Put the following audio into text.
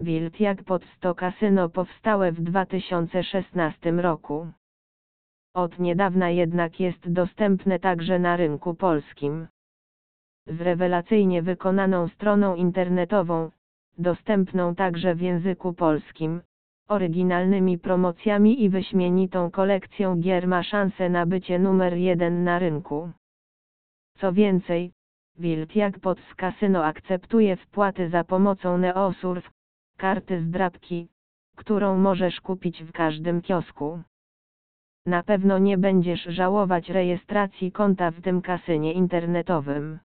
Wild jak pod 100 kasyno powstałe w 2016 roku. Od niedawna jednak jest dostępne także na rynku polskim. Z rewelacyjnie wykonaną stroną internetową, dostępną także w języku polskim, oryginalnymi promocjami i wyśmienitą kolekcją gier ma szansę na bycie numer jeden na rynku. Co więcej, Wild Jackpot z kasyno akceptuje wpłaty za pomocą Neosurf, karty zdrabki, którą możesz kupić w każdym kiosku. Na pewno nie będziesz żałować rejestracji konta w tym kasynie internetowym.